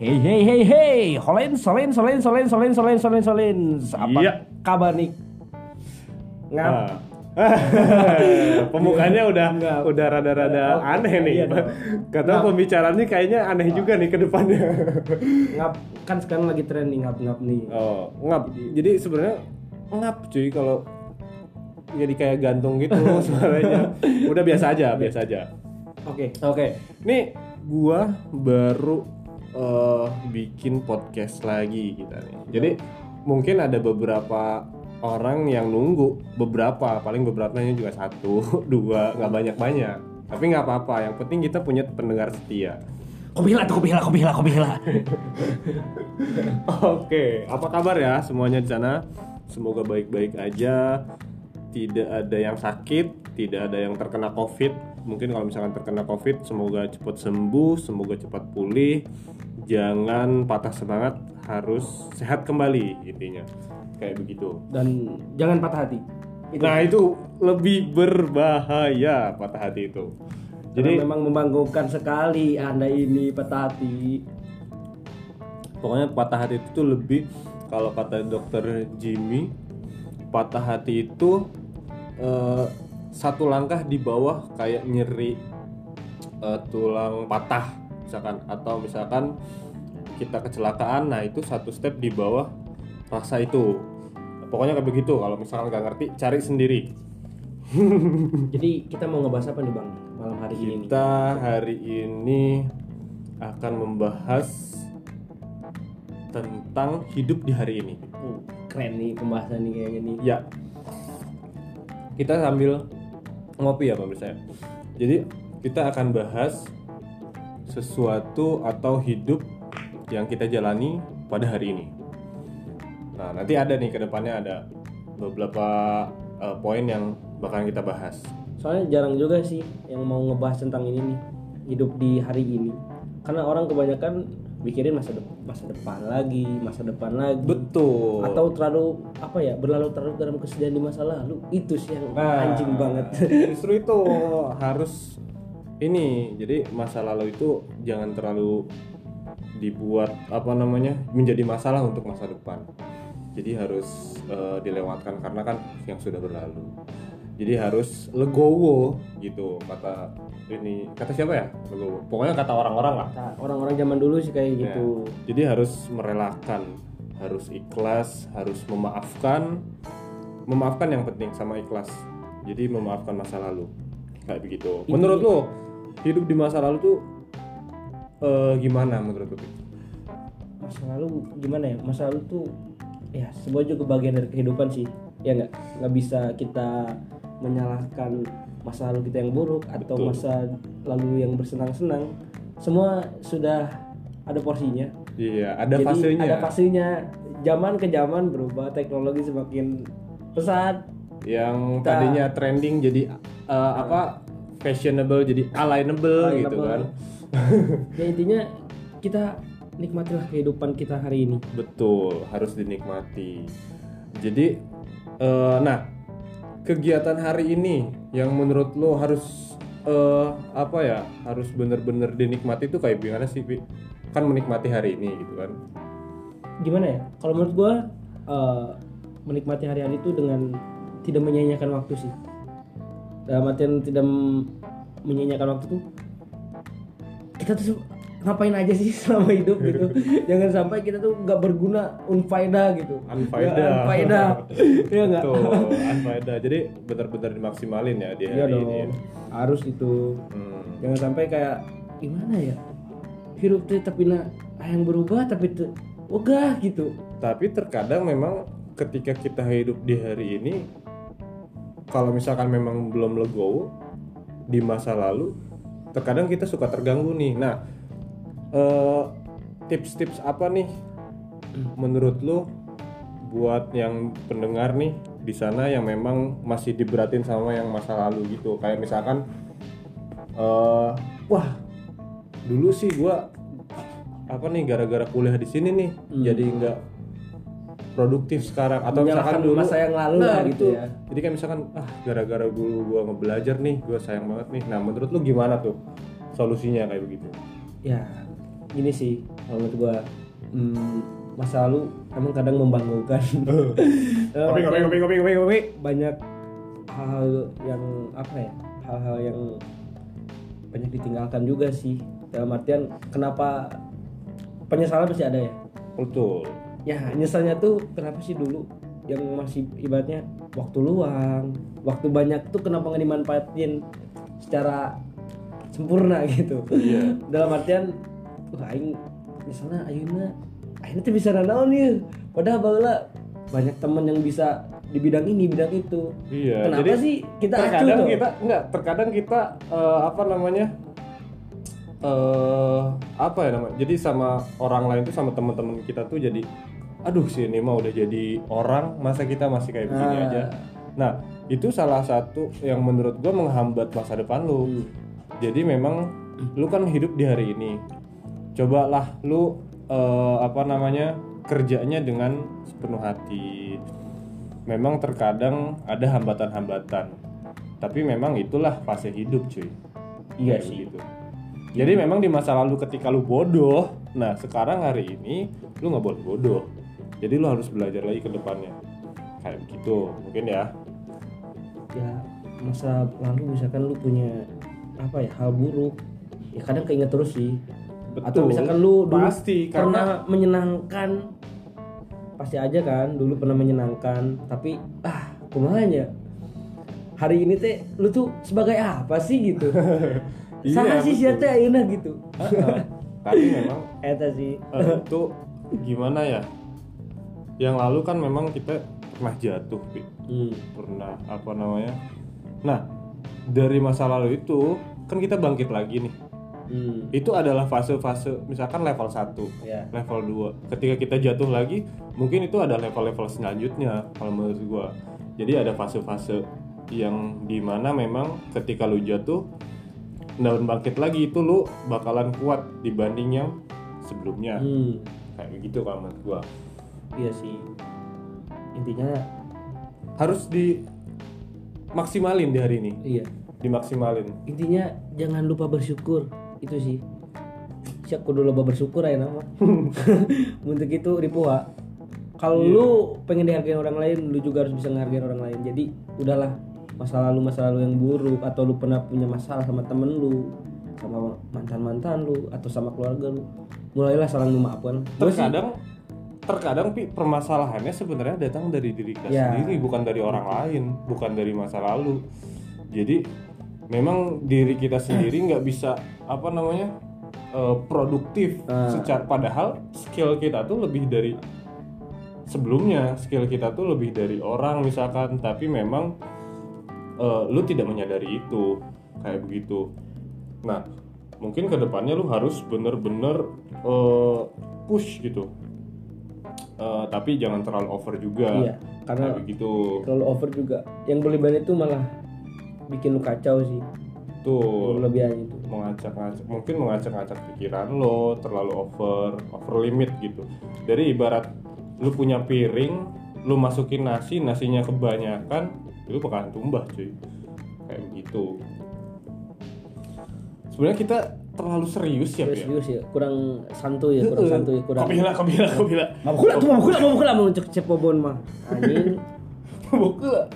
Hey hey hey hey, Holen, Solen, Solen, Solen, Solen, Solen, Solen, Solen. Apa Iya. kabar nih? Ngap. Ah. Pembukaannya udah Enggak. udah rada-rada Oke, aneh nih. iya. Kata Ngap. pembicaraannya kayaknya aneh juga nih ke depannya. Ngap kan sekarang lagi trending ngap-ngap nih. Oh, ngap. Jadi sebenarnya ngap cuy kalau jadi kayak gantung gitu suaranya. Udah biasa aja, biasa aja. Oke. Oke, nih gua baru eh, bikin podcast lagi kita nih. Jadi mungkin ada beberapa orang yang nunggu beberapa, paling beberapa juga satu, dua, nggak banyak banyak. Tapi nggak apa-apa. Yang penting kita punya pendengar setia. Kubila tuh kubila, kubila, kubila. Oke, apa kabar ya semuanya di sana? Semoga baik-baik aja. Tidak ada yang sakit, tidak ada yang terkena COVID. Mungkin kalau misalkan terkena COVID, semoga cepat sembuh, semoga cepat pulih. Jangan patah semangat, harus sehat kembali intinya. Kayak begitu. Dan jangan patah hati. Itu. Nah, itu lebih berbahaya patah hati itu. Jadi Jadi memang membanggakan sekali Anda ini patah hati. pokoknya patah hati itu tuh lebih kalau kata dokter Jimmy patah hati itu eh, satu langkah di bawah kayak nyeri eh, tulang patah misalkan atau misalkan kita kecelakaan nah itu satu step di bawah rasa itu pokoknya kayak begitu kalau misalkan nggak ngerti cari sendiri Jadi kita mau ngebahas apa nih Bang malam hari ini? nih? kita hari ini akan membahas tentang hidup di hari ini Uh, keren nih pembahasan nih kayaknya nih. Ya. Kita sambil ngopi ya pemirsa. Jadi kita akan bahas sesuatu atau hidup yang kita jalani pada hari ini. Nah, nanti ada nih ke depannya ada beberapa eh, poin yang bakalan kita bahas. Soalnya jarang juga sih yang mau ngebahas tentang ini nih hidup di hari ini. Karena orang kebanyakan mikirin masa depan, masa depan lagi, masa depan lagi. Betul. Atau terlalu apa ya berlarut-larut dalam kesedihan di masa lalu. Itu sih yang Nah, anjing banget. Justru itu harus ini. Jadi masa lalu itu jangan terlalu dibuat apa namanya menjadi masalah untuk masa depan. Jadi harus eh, dilewatkan karena kan yang sudah berlalu. Jadi harus legowo gitu kata ini kata siapa ya legowo. Pokoknya kata orang-orang lah. Orang-orang zaman dulu sih kayak Ya. gitu. Jadi harus merelakan, harus ikhlas, harus memaafkan, memaafkan yang penting sama ikhlas. Jadi memaafkan masa lalu, kayak begitu. Ini- Menurut lo hidup di masa lalu tuh eh, gimana menurut lo? Masa lalu gimana ya? Masa lalu tuh ya sebuah juga bagian dari kehidupan sih. Ya nggak nggak bisa kita menyalahkan masa lalu kita yang buruk atau Betul. masa lalu yang bersenang-senang. Semua sudah ada porsinya. Iya, ada Jadi fasenya. ada fasenya. Zaman ke zaman berubah, teknologi semakin pesat. Yang Kita- tadinya trending jadi eh, apa? fashionable jadi alienable, gitu kan. Ya intinya kita nikmatilah kehidupan kita hari ini. Betul, harus dinikmati. Jadi, eh, nah, kegiatan hari ini yang menurut lo harus eh, apa ya? Harus bener-bener dinikmati itu kayak gimana sih, Pi? Kan menikmati hari ini gitu kan? gimana ya kalau menurut gua eh, menikmati hari-hari itu dengan tidak menyia-nyiakan waktu sih dalam artian tidak m- menyia-nyiakan waktu tuh kita tuh ngapain aja sih selama hidup gitu jangan sampai kita tuh nggak berguna unfaedah gitu Unfaedah. Ya, unfaedah ya nggak unfaedah. Jadi benar-benar dimaksimalin ya di iya hari dong ini. ya. harus itu Hmm. jangan sampai kayak gimana ya hidup tuh tapi nah yang berubah tapi tuh wegah gitu Tapi terkadang memang ketika kita hidup di hari ini, kalau misalkan memang belum legowo di masa lalu, terkadang kita suka terganggu nih. Nah, eh, tips-tips apa nih menurut lo buat yang pendengar nih di sana yang memang masih diberatin sama yang masa lalu gitu? Kayak misalkan, eh, wah dulu sih gua apa nih gara-gara kuliah di sini nih Hmm. jadi nggak produktif sekarang atau misalkan Menyalahkan dulu masa yang lalu lah gitu ya. jadi kan misalkan ah gara-gara dulu gua ngebelajar nih gua sayang banget nih nah menurut lu gimana tuh solusinya kayak begitu ya gini sih kalau menurut gua. Hmm, masa lalu emang kadang membanggakan. Dalam kopi kopi artian kopi kopi kopi kopi banyak hal yang apa ya hal-hal yang banyak ditinggalkan juga sih. Dalam artian kenapa penyesalan pasti ada ya? Betul. Ya nyesalnya tuh kenapa sih dulu yang masih ibaratnya waktu luang waktu banyak tuh kenapa nggak dimanfaatin secara sempurna gitu? Iya. dalam artian wah aing misalnya ayeuna ayeuna tuh bisa nanaon ya padahal baheula banyak temen yang bisa di bidang ini bidang itu. Iya, kenapa jadi sih kita terkadang tuh? kita enggak terkadang kita eh, apa namanya eh apa ya namanya jadi sama orang lain tuh sama teman-teman kita tuh jadi aduh sih ini mah udah jadi orang masa kita masih kayak begini Ah. aja? Nah itu salah satu yang menurut gua menghambat masa depan lu. Hmm. jadi memang lu kan hidup di hari ini cobalah lu eh, apa namanya kerjanya dengan sepenuh hati. Memang terkadang ada hambatan-hambatan tapi memang itulah fase hidup cuy. Iya Kayak sih. begitu. jadi memang di masa lalu ketika lu bodoh nah sekarang hari ini lu nggak boleh bodoh. Jadi lu harus belajar lagi ke depannya. Kayak begitu mungkin ya. Ya masa lalu misalkan lu punya apa ya hal buruk ya kadang keinget terus sih atau Betul. misalkan lu dulu Pasti, pernah menyenangkan pasti aja kan dulu pernah menyenangkan tapi ah kumanya hari ini teh lu tuh sebagai apa sih gitu? Iya, sama sih sia teh ayeuna gitu. Tapi memang eta sih. Eh, itu gimana ya? Yang lalu kan memang kita pernah jatuh Pi. hmm. pernah apa namanya? Nah dari masa lalu itu kan kita bangkit lagi nih Hmm. itu adalah fase-fase misalkan level 1 ya. level 2 ketika kita jatuh lagi mungkin itu ada level-level selanjutnya kalau menurut gua. Jadi ada fase-fase yang di mana memang ketika lu jatuh dan bangkit lagi itu lu bakalan kuat dibanding yang sebelumnya. Hmm. kayak begitu kalau menurut gua. Iya sih. Intinya harus di maksimalin di hari ini. Iya. Dimaksimalin. Intinya jangan lupa bersyukur itu sih. Siap kudu lupa bersyukur aja nama. Untuk itu ripuha kalau Iya. lu pengen dihargain orang lain lu juga harus bisa ngehargain orang lain. Jadi udahlah. Masa lalu masa lalu yang buruk atau lu pernah punya masalah sama temen lu sama mantan mantan lu atau sama keluarga lu. Mulailah saling memaafkan sih- terkadang terkadang pi permasalahannya sebenarnya datang dari diri kita Ya. sendiri bukan dari orang lain bukan dari masa lalu. Jadi memang diri kita sendiri nggak bisa apa namanya eh, produktif Ah. secara padahal skill kita tuh lebih dari sebelumnya. Skill kita tuh lebih dari orang misalkan tapi memang eh, lu tidak menyadari itu kayak begitu. Nah mungkin ke depannya lu harus bener-bener eh, push gitu. Eh, tapi jangan terlalu over juga. Iya karena begitu. terlalu over juga. Yang berlebihan itu malah bikin lu kacau sih. Tuh berlebihan itu. Mengacak-ngacak mungkin mengacak-ngacak pikiran lo terlalu over over limit gitu. Dari ibarat lu punya piring lu masukin nasi nasinya kebanyakan itu bakalan tumbah cuy. Kayak begitu. Sebenarnya kita terlalu serius ya serius ya? Serius ya kurang santuy ya kurang santuy kurang Kobila, kobila, kobila. mabuk lah tuh mabuk lah mabuk lah mau cek cek pobon mah. Anjing. Buka.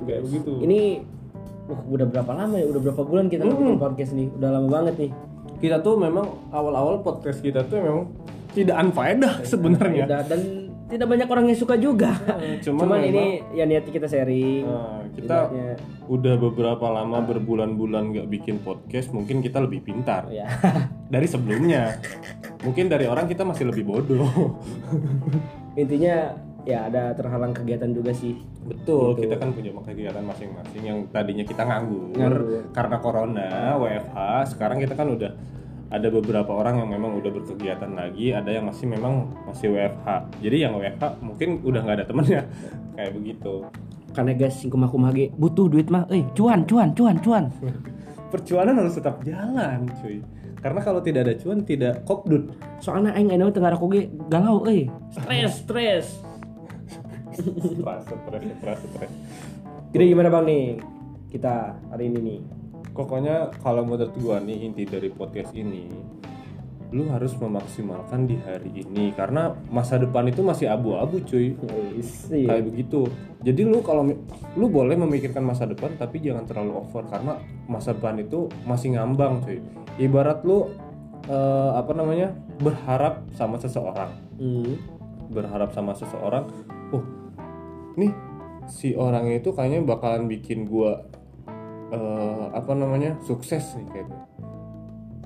Kayak begitu. ini uh, udah berapa lama ya udah berapa bulan kita Hmm. podcast nih udah lama banget nih kita tuh memang awal-awal podcast kita tuh memang tidak unfaedah sebenarnya. Dan tidak banyak orang yang suka juga Cuman cuman, memang- ini ya niatnya kita sharing Nah, kita Ibaratnya, udah beberapa lama berbulan-bulan nggak bikin podcast, mungkin kita lebih pintar ya dari sebelumnya. Mungkin dari orang kita masih lebih bodoh. intinya ya ada terhalang kegiatan juga sih Betul, Gitu. kita kan punya kegiatan masing-masing yang tadinya kita nganggur, Nganggur. karena corona, WFH. Sekarang kita kan udah ada beberapa orang yang memang udah berkegiatan lagi, ada yang masih memang masih WFH. Jadi yang WFH mungkin udah nggak ada temennya, kayak begitu. karena guys singkumah kumah ge butuh duit mah eh cuan cuan cuan cuan Perjuangan harus tetap jalan, cuy. Karena kalau tidak ada cuan, tidak kopdut. soalnya aing enak tengah ge galau eh stres stres Stres, stres, stres, stres. jadi gimana bang nih? Kita hari ini nih. Pokoknya kalau menurut gua nih inti dari podcast ini lu harus memaksimalkan di hari ini. Karena masa depan itu masih abu-abu cuy. Iya. kayak begitu. Jadi lu kalau lu boleh memikirkan masa depan tapi jangan terlalu over. Karena masa depan itu masih ngambang cuy. Ibarat lu eh, apa namanya berharap sama seseorang. Hmm. berharap sama seseorang oh nih si orangnya itu kayaknya bakalan bikin gua eh, apa namanya sukses nih kayak gitu.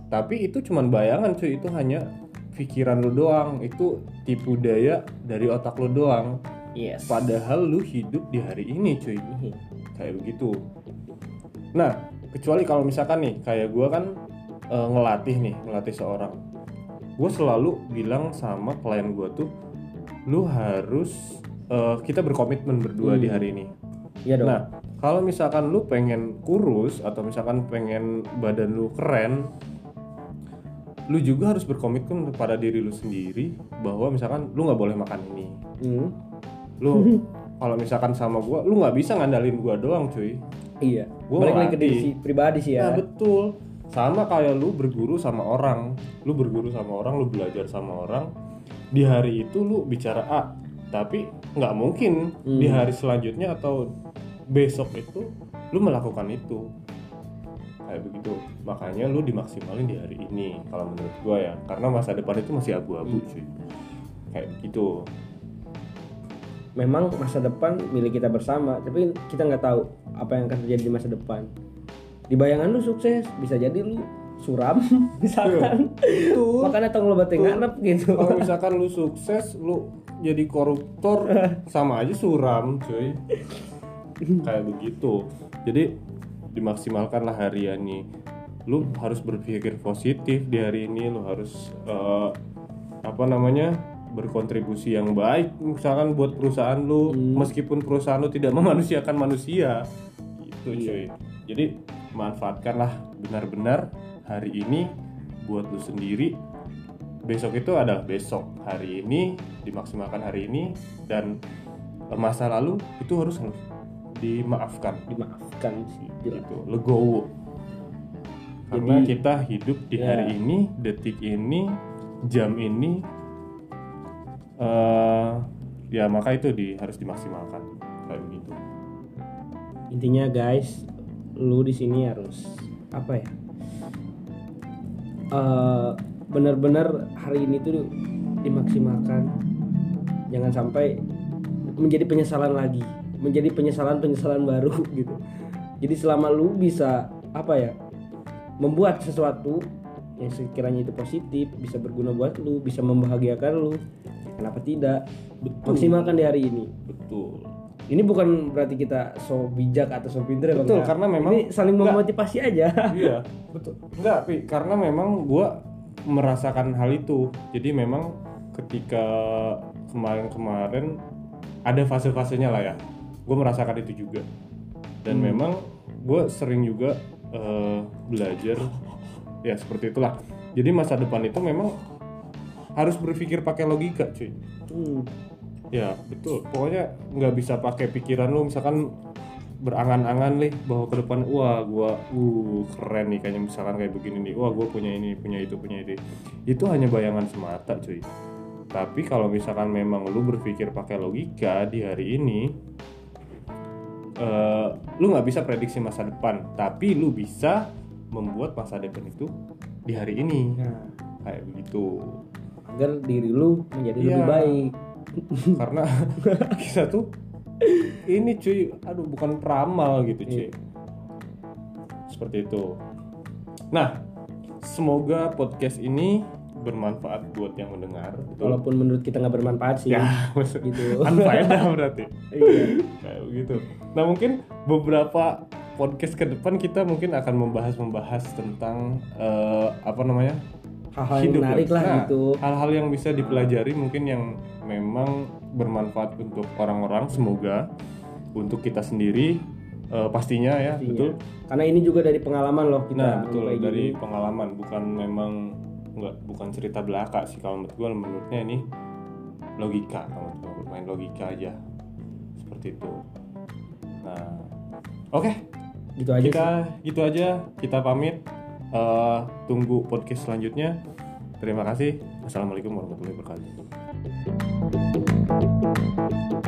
tapi itu cuman bayangan cuy itu hanya pikiran lu doang itu tipu daya dari otak lu doang Yes. padahal lu hidup di hari ini cuy Iya. kayak begitu nah kecuali kalau misalkan nih kayak gua kan eh, ngelatih nih ngelatih seorang gue selalu bilang sama klien gue tuh lu harus eh, kita berkomitmen berdua di Hmm. hari ini Iya dong. nah kalau misalkan lu pengen kurus atau misalkan pengen badan lu keren lu juga harus berkomitmen kepada diri lu sendiri bahwa misalkan lu nggak boleh makan ini Hmm. lu kalau misalkan sama gua lu nggak bisa ngandalin gua doang cuy Iya. Gua Balik lagi ke diri si- pribadi sih ya. nah betul sama kayak lu berguru sama orang lu berguru sama orang lu belajar sama orang di hari itu lu bicara A tapi nggak mungkin Hmm. di hari selanjutnya atau besok itu lu melakukan itu kayak begitu makanya lu dimaksimalin di hari ini kalau menurut gua ya karena masa depan itu masih abu-abu Hmm. cuy kayak begitu Memang masa depan milik kita bersama, tapi kita nggak tahu apa yang akan terjadi di masa depan. Di bayangan lu sukses, bisa jadi lu suram misalkan. Betul. Makan atau ngelobatin ngarep gitu. kalau misalkan lu sukses lu jadi koruptor sama aja suram cuy kayak begitu jadi dimaksimalkanlah harian nih lu harus berpikir positif di hari ini lu harus eh, apa namanya berkontribusi yang baik misalkan buat perusahaan lu Hmm. meskipun perusahaan lu tidak memanusiakan manusia gitu Iya. cuy jadi manfaatkanlah benar-benar hari ini buat lu sendiri besok itu adalah besok hari ini dimaksimalkan hari ini dan masa lalu itu harus dimaafkan Dimaafkan sih. gitu legowo karena Jadi- kita hidup di Ya. hari ini detik ini jam ini eh ya maka itu di harus dimaksimalkan kayak begitu Intinya guys, lu di sini harus apa ya? Eh, benar-benar hari ini tuh dimaksimalkan. Jangan sampai menjadi penyesalan lagi, menjadi penyesalan-penyesalan baru gitu. Jadi selama lu bisa apa ya? membuat sesuatu yang sekiranya itu positif, bisa berguna buat lu, bisa membahagiakan lu. Kenapa tidak? betul Maksimalkan di hari ini. betul Ini bukan berarti kita so bijak atau so pinter ya Betul, ya. karena memang- ini saling Enggak. memotivasi aja. iya betul enggak Pi, karena memang gua merasakan hal itu jadi memang ketika kemarin-kemarin ada fase-fasenya lah ya gue merasakan itu juga dan Hmm. memang gue sering juga eh, belajar ya seperti itulah jadi masa depan itu memang harus berpikir pakai logika cuy Hmm. Ya betul. Pokoknya nggak bisa pakai pikiran lu misalkan berangan-angan nih bahwa ke depan wah gua uh keren nih kayaknya misalkan kayak begini nih. Wah gua punya ini punya itu punya itu. Itu hanya bayangan semata cuy. Tapi kalau misalkan memang lu berpikir pakai logika di hari ini eh, lu nggak bisa prediksi masa depan. Tapi lu bisa membuat masa depan itu di hari ini. Nah, kayak begitu. Agar diri lu menjadi Iya. lebih baik. karena kita tuh ini cuy aduh bukan peramal gitu cuy seperti itu nah semoga podcast ini bermanfaat buat yang mendengar betul Walaupun menurut kita nggak bermanfaat sih. ya Gitu. unfaedah berarti Iya. kayak begitu nah mungkin beberapa podcast ke depan kita mungkin akan membahas membahas tentang eh, apa namanya Hal-hal yang menarik lah Nah, gitu. hal-hal yang bisa dipelajari mungkin yang memang bermanfaat untuk orang-orang semoga untuk kita sendiri eh, pastinya ya Pastinya. betul Karena ini juga dari pengalaman loh kita. nah betul dari gini. pengalaman bukan memang nggak bukan cerita belaka sih kalau menurut gue menurutnya ini logika kalau menurut main logika aja seperti itu nah oke gitu aja kita sih. gitu aja kita pamit Eh, tunggu podcast selanjutnya Terima kasih. Assalamualaikum warahmatullahi wabarakatuh. Thank you.